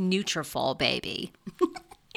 "Nutrafol, baby."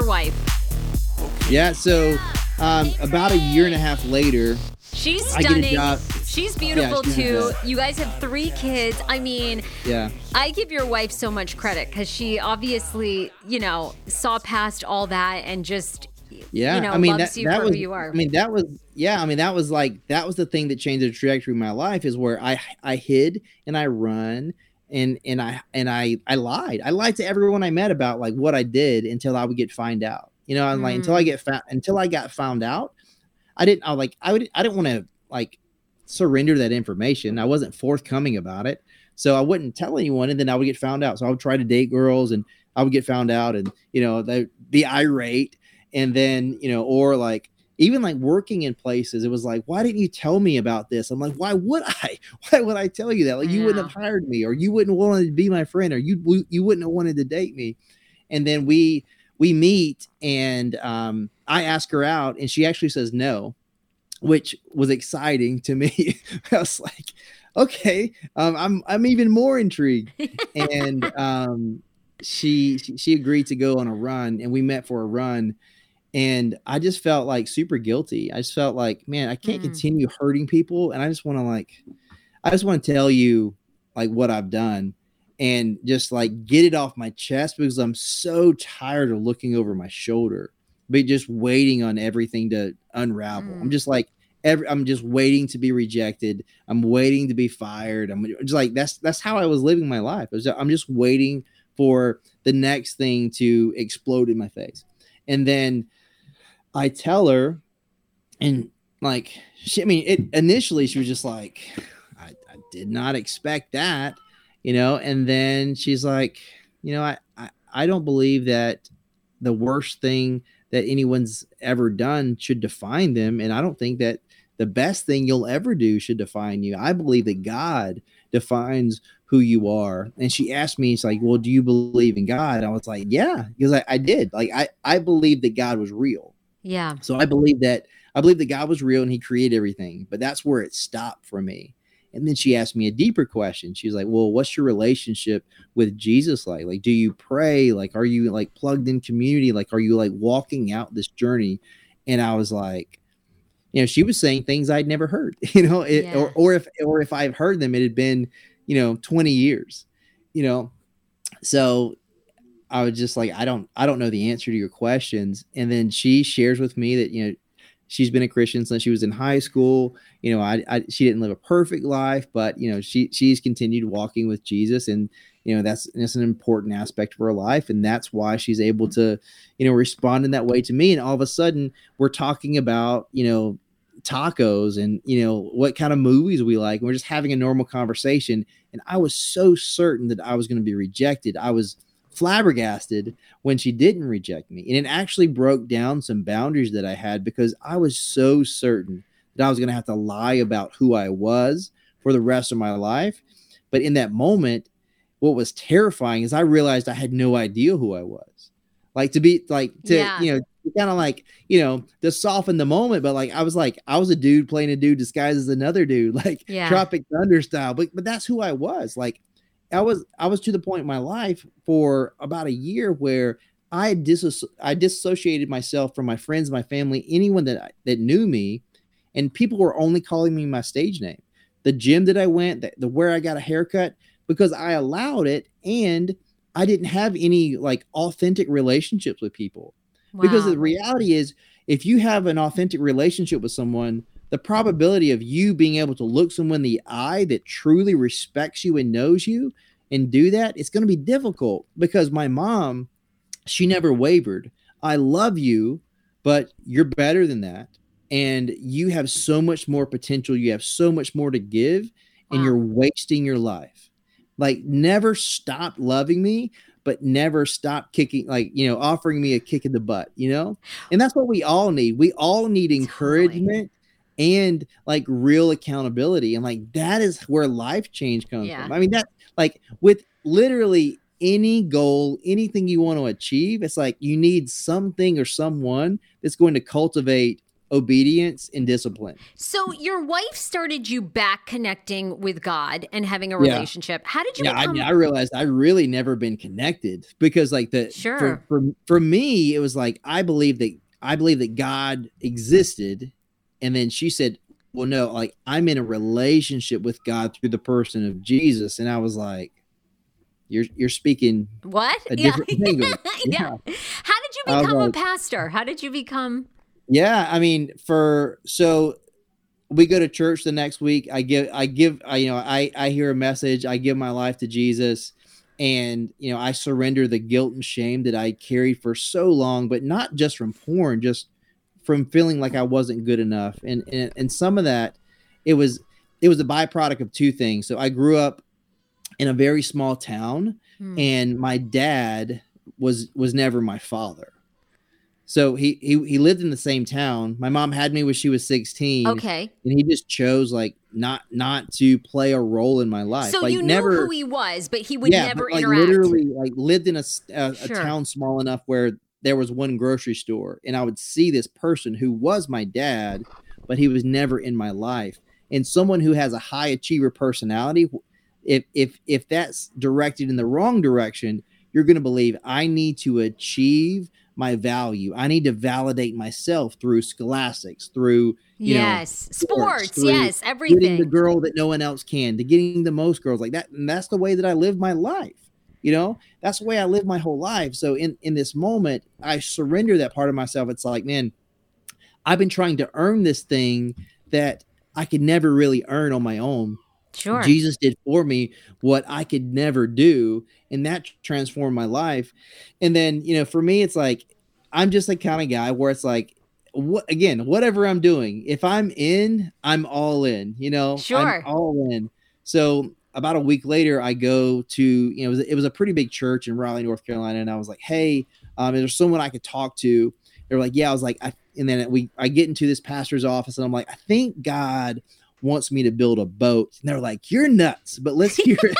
Your wife? Yeah, so um, about a year and a half later, She's I get a stunning. She's beautiful she's too. beautiful. You guys have three kids. I mean, yeah, I give your wife so much credit because she obviously, you know, saw past all that and just, yeah. you know, I mean, loves that, you that for was, who you are. I mean, that was, yeah. I mean, that was like that was the thing that changed the trajectory of my life is where I I hid and I run and and I and I I lied. I lied to everyone I met about like what I did until I would get find out. You know, I'm like until Mm. I get found until I got found out. I didn't. I like I would. I didn't want to like surrender that information. I wasn't forthcoming about it. So I wouldn't tell anyone, and then I would get found out. So I would try to date girls, and I would get found out, and you know, they be irate, and then you know, or like even like working in places, it was like, why didn't you tell me about this? I'm like, why would I? Why would I tell you that? Like you wouldn't have hired me, or you wouldn't want to be my friend, or you you wouldn't have wanted to date me. And then we we meet, and um, I ask her out, and she actually says no, which was exciting to me. I was like, okay, um, I'm I'm even more intrigued. and um, she she she agreed to go on a run, and we met for a run. And I just felt like super guilty. I just felt like, man, I can't Mm. continue hurting people, and I just want to like, I just want to tell you like what I've done, and just like get it off my chest because I'm so tired of looking over my shoulder, but just waiting on everything to unravel. I'm Mm. just like every I'm just waiting to be rejected. I'm waiting to be fired. I'm just like that's that's how I was living my life. Was, I'm just waiting for the next thing to explode in my face. And then I tell her, and like she, I mean, it initially she was just like, I, I did not expect that, you know. And then she's like, you know, I, I I don't believe that the worst thing that anyone's ever done should define them, and I don't think that the best thing you'll ever do should define you. I believe that God defines who you are. And she asked me, it's like, well, do you believe in God? I was like, yeah, because I, I did. Like, I, I believe that God was real. Yeah. So I believe that I believe that God was real and he created everything, but that's where it stopped for me. And then she asked me a deeper question. She was like, Well, what's your relationship with Jesus like? Like, do you pray? Like, are you like plugged in community? Like, are you like walking out this journey? And I was like, you know, she was saying things I'd never heard, you know, it, yeah. or, or if, or if I've heard them, it had been, you know, 20 years, you know? So I was just like, I don't, I don't know the answer to your questions. And then she shares with me that, you know, she's been a Christian since she was in high school. You know, I, I she didn't live a perfect life, but you know, she she's continued walking with Jesus, and you know that's that's an important aspect of her life, and that's why she's able to, you know, respond in that way to me. And all of a sudden, we're talking about you know tacos and you know what kind of movies we like. And we're just having a normal conversation, and I was so certain that I was going to be rejected. I was flabbergasted when she didn't reject me. And it actually broke down some boundaries that I had because I was so certain that I was going to have to lie about who I was for the rest of my life. But in that moment, what was terrifying is I realized I had no idea who I was. Like to be like to, yeah. you know, kind of like, you know, to soften the moment. But like I was like, I was a dude playing a dude disguised as another dude, like yeah. Tropic Thunder style. But but that's who I was. Like I was I was to the point in my life for about a year where I dis I disassociated myself from my friends, my family, anyone that that knew me, and people were only calling me my stage name. The gym that I went, the, the where I got a haircut, because I allowed it, and I didn't have any like authentic relationships with people. Wow. Because the reality is, if you have an authentic relationship with someone, the probability of you being able to look someone in the eye that truly respects you and knows you and do that, it's going to be difficult because my mom, she never wavered. I love you, but you're better than that. And you have so much more potential. You have so much more to give, wow. and you're wasting your life. Like, never stop loving me, but never stop kicking, like, you know, offering me a kick in the butt, you know? And that's what we all need. We all need encouragement and like real accountability and like that is where life change comes yeah. from i mean that like with literally any goal anything you want to achieve it's like you need something or someone that's going to cultivate obedience and discipline. So your wife started you back connecting with God and having a relationship. Yeah. How did you? Yeah, become- I, mean, I realized I really never been connected because, like the sure for, for for me, it was like I believe that I believe that God existed and then she said, Well, no, like I'm in a relationship with God through the person of Jesus. And I was like, You're you're speaking what? A yeah. different yeah. yeah. How did you become like, a pastor? How did you become Yeah, I mean, for so we go to church the next week. I give I give I you know, I I hear a message, I give my life to Jesus and you know i surrender the guilt and shame that i carried for so long but not just from porn just from feeling like I wasn't good enough. And, and and some of that it was it was a byproduct of two things. So I grew up in a very small town hmm. and my dad was was never my father. So he, he he lived in the same town. My mom had me when she was 16. Okay. And he just chose like not not to play a role in my life. So like, you knew never, who he was, but he would yeah, never but, like, interact. Literally, like lived in a, a, sure. a town small enough where there was one grocery store and I would see this person who was my dad, but he was never in my life. And someone who has a high achiever personality, if if if that's directed in the wrong direction, you're going to believe I need to achieve my value. I need to validate myself through scholastics, through you yes, know, sports, sports yes, everything. Getting the girl that no one else can, to getting the most girls like that. And that's the way that I live my life you know that's the way i live my whole life so in in this moment i surrender that part of myself it's like man i've been trying to earn this thing that I could never really earn on my own. Sure. Jesus did for me what I could never do, and that transformed my life. And then, you know, for me, it's like I'm just the kind of guy where it's like, what again, whatever I'm doing, if I'm in, I'm all in. You know, sure, I'm all in. So about a week later, I go to you know it was, it was a pretty big church in Raleigh, North Carolina, and I was like, hey, um, is there someone I could talk to? They're like, yeah. I was like, I, and then we I get into this pastor's office, and I'm like, I think God wants me to build a boat. And they're like, you're nuts, but let's hear it.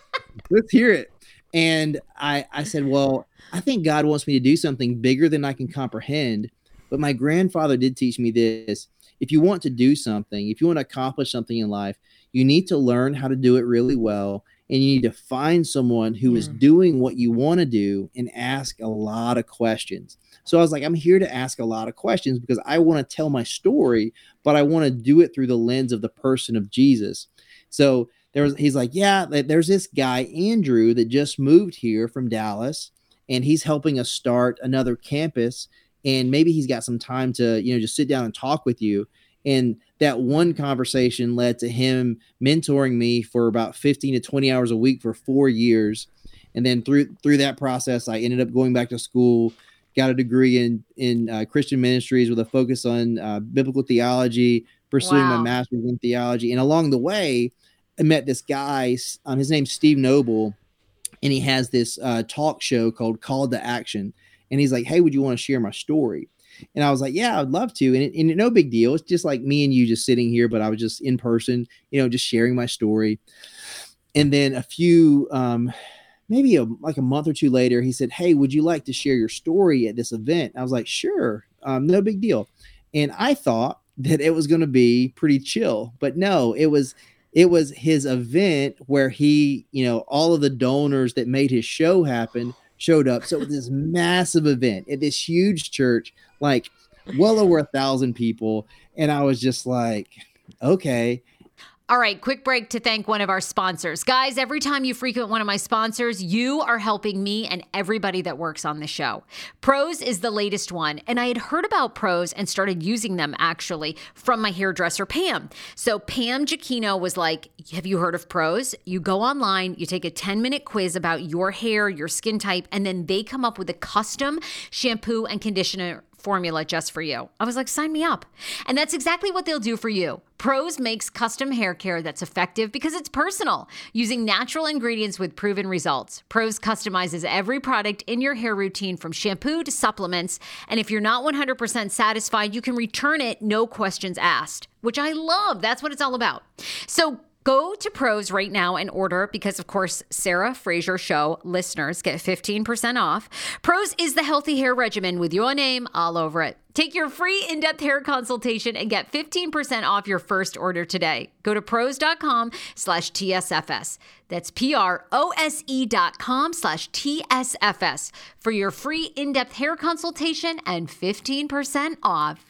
let's hear it. And I I said, well, I think God wants me to do something bigger than I can comprehend. But my grandfather did teach me this. If you want to do something, if you want to accomplish something in life, you need to learn how to do it really well. And you need to find someone who is doing what you want to do and ask a lot of questions. So I was like, I'm here to ask a lot of questions because I want to tell my story, but I want to do it through the lens of the person of Jesus. So there was, he's like, yeah, there's this guy, Andrew, that just moved here from Dallas, and he's helping us start another campus. And maybe he's got some time to, you know, just sit down and talk with you. And that one conversation led to him mentoring me for about 15 to 20 hours a week for four years. And then through through that process, I ended up going back to school, got a degree in in uh, Christian ministries with a focus on uh, biblical theology, pursuing wow. my master's in theology. And along the way, I met this guy. Um, his name's Steve Noble, and he has this uh, talk show called Called to Action. And he's like, "Hey, would you want to share my story?" And I was like, yeah, I'd love to. And, it, and no big deal. It's just like me and you just sitting here, but I was just in person, you know, just sharing my story. And then a few, um, maybe a, like a month or two later, he said, Hey, would you like to share your story at this event? I was like, Sure, um, no big deal. And I thought that it was going to be pretty chill, but no, it was it was his event where he, you know, all of the donors that made his show happen showed up. So this massive event at this huge church, like well over a thousand people. And I was just like, okay. All right, quick break to thank one of our sponsors. Guys, every time you frequent one of my sponsors, you are helping me and everybody that works on the show. Prose is the latest one, and I had heard about Prose and started using them actually from my hairdresser, Pam. So Pam Giacchino was like, Have you heard of Prose? You go online, you take a 10 minute quiz about your hair, your skin type, and then they come up with a custom shampoo and conditioner formula just for you. I was like, sign me up. And that's exactly what they'll do for you. Prose makes custom hair care that's effective because it's personal, using natural ingredients with proven results. Prose customizes every product in your hair routine from shampoo to supplements. And if you're not 100% satisfied, you can return it, no questions asked, which I love. That's what it's all about. So Go to Prose right now and order because, of course, Sarah Fraser Show listeners get 15% off. Prose is the healthy hair regimen with your name all over it. Take your free in depth hair consultation and get 15% off your first order today. Go to prose.com slash TSFS. That's P R O S E dot com slash TSFS for your free in depth hair consultation and 15% off.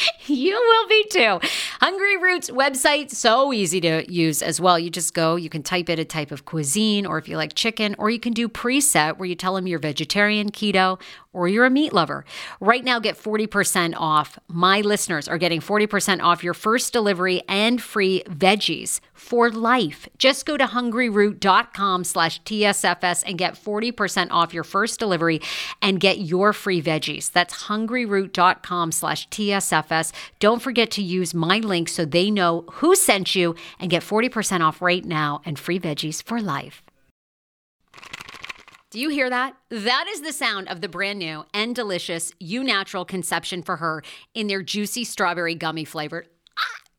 you will be too. Hungryroots website, so easy to use as well. You just go, you can type in a type of cuisine, or if you like chicken, or you can do preset where you tell them you're vegetarian, keto, or you're a meat lover. Right now, get 40% off. My listeners are getting 40% off your first delivery and free veggies for life. Just go to hungryroot.com slash TSFS and get 40% off your first delivery and get your free veggies. That's hungryroot.com slash TSFS. Don't forget to use my link so they know who sent you and get 40% off right now and free veggies for life. Do you hear that? That is the sound of the brand new and delicious Eu Natural Conception for Her in their juicy strawberry gummy flavor.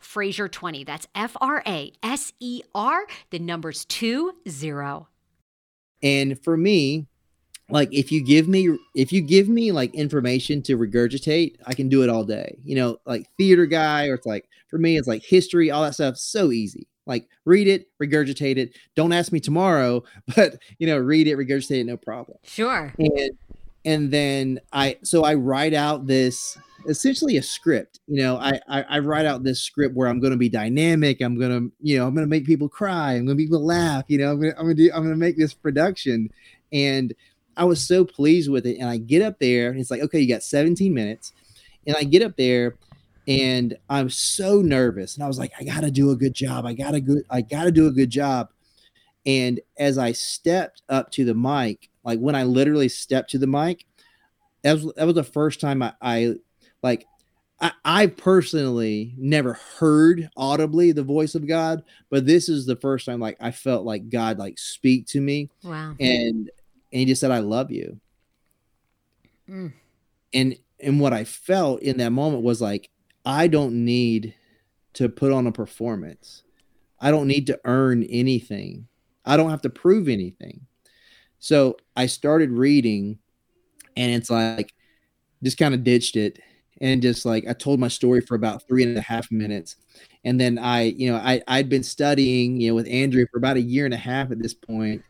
Fraser20. That's F R A S E R, the numbers two zero. And for me, like if you give me if you give me like information to regurgitate, I can do it all day. You know, like theater guy, or it's like for me, it's like history, all that stuff. So easy. Like read it, regurgitate it. Don't ask me tomorrow, but you know, read it, regurgitate it, no problem. Sure. And and then I so I write out this essentially a script. You know, I, I, I write out this script where I'm going to be dynamic. I'm going to, you know, I'm going to make people cry. I'm going to make people laugh. You know, I'm going to, I'm going to do, I'm going to make this production. And I was so pleased with it. And I get up there and it's like, okay, you got 17 minutes. And I get up there and I'm so nervous. And I was like, I got to do a good job. I got to good, I got to do a good job. And as I stepped up to the mic, like when I literally stepped to the mic, that was that was the first time I, I like I, I personally never heard audibly the voice of God, but this is the first time like I felt like God like speak to me. Wow. And and he just said, I love you. Mm. And and what I felt in that moment was like, I don't need to put on a performance. I don't need to earn anything. I don't have to prove anything. So I started reading and it's like just kind of ditched it and just like I told my story for about three and a half minutes. And then I, you know, I I'd been studying, you know, with Andrew for about a year and a half at this point,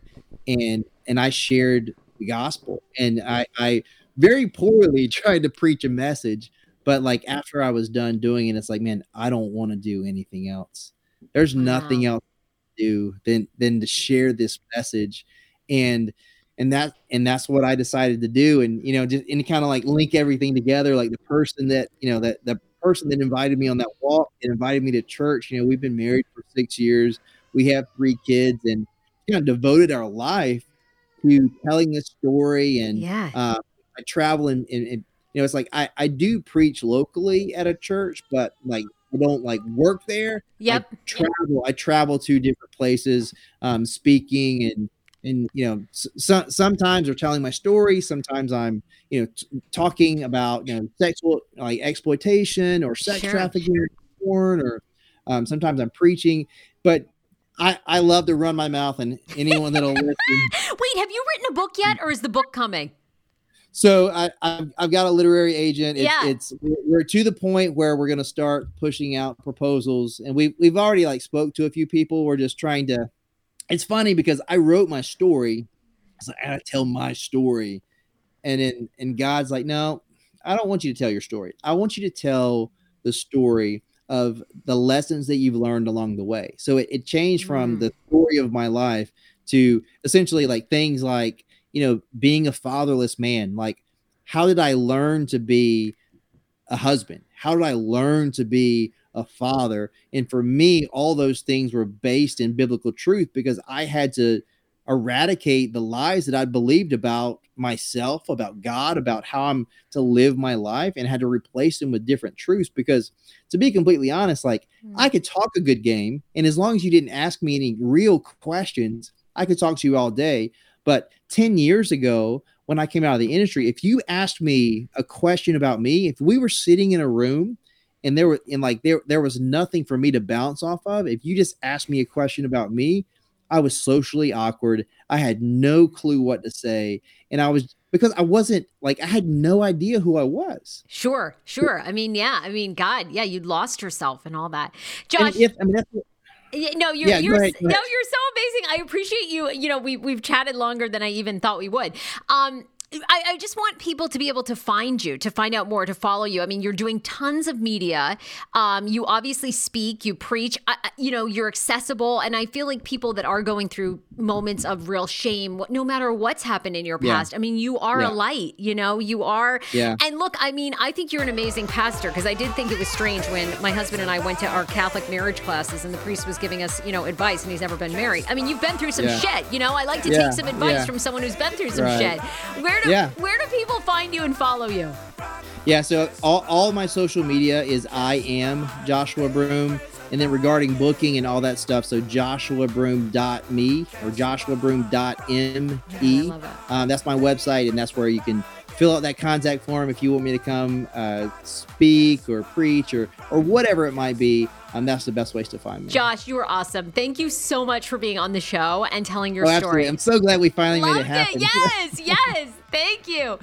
and and I shared the gospel, and I I very poorly tried to preach a message, but like after I was done doing it, it's like, man, I don't want to do anything else. There's wow. nothing else to do than than to share this message, and and that and that's what I decided to do. And you know, just and kind of like link everything together. Like the person that you know that the person that invited me on that walk and invited me to church. You know, we've been married for six years. We have three kids, and you know, devoted our life to telling this story. And yeah, uh, I travel and, and, and you know, it's like I I do preach locally at a church, but like I don't like work there. Yep. I travel. I travel to different places, um, speaking and and you know so, sometimes they're telling my story sometimes i'm you know t- talking about you know sexual like exploitation or sex sure. trafficking or porn or um, sometimes i'm preaching but I, I love to run my mouth and anyone that'll listen. Wait, have you written a book yet, or is the book coming? So I, I've, I've got a literary agent. It, yeah. It's we're to the point where we're going to start pushing out proposals, and we we've already like spoke to a few people. We're just trying to it's funny because I wrote my story. I was like, I gotta tell my story. And then and God's like, no, I don't want you to tell your story. I want you to tell the story of the lessons that you've learned along the way. So it, it changed from mm. the story of my life to essentially like things like, you know, being a fatherless man. Like, how did I learn to be a husband? How did I learn to be a father. And for me, all those things were based in biblical truth because I had to eradicate the lies that I believed about myself, about God, about how I'm to live my life, and had to replace them with different truths. Because to be completely honest, like mm. I could talk a good game, and as long as you didn't ask me any real questions, I could talk to you all day. But 10 years ago, when I came out of the industry, if you asked me a question about me, if we were sitting in a room and there were and like there there was nothing for me to bounce off of. If you just asked me a question about me, I was socially awkward. I had no clue what to say, and I was because I wasn't like I had no idea who I was. Sure, sure. I mean, yeah. I mean, God, yeah, you'd lost yourself and all that. Josh, if, I mean, that's no, you're yeah, you're ahead, no, you're so amazing. I appreciate you. You know, we we've chatted longer than I even thought we would. Um, I, I, just want people to be able to find you, to find out more, to follow you. I mean, you're doing tons of media. Um, you obviously speak, you preach. I, you know, you're accessible, and I feel like people that are going through moments of real shame, no matter what's happened in your past. Yeah. I mean, you are yeah. a light. You know, you are. Yeah. And look, I mean, I think you're an amazing pastor because I did think it was strange when my husband and I went to our Catholic marriage classes, and the priest was giving us, you know, advice, and he's never been married. I mean, you've been through some yeah. shit. You know, I like to take some advice from someone who's been through some right. shit. Where do yeah. where do people find you and follow you? Yeah, so all, all my social media is I am Joshua Broome. And then regarding booking and all that stuff, so joshuabroome.me or joshuabroome.me. Yeah, um, that's my website, and that's where you can fill out that contact form if you want me to come uh, speak or preach or or whatever it might be. Um, that's the best ways to find me. Josh, you were awesome. Thank you so much for being on the show and telling your oh, story. I'm so glad we finally Loved made it happen. It. Yes, yes. Thank you.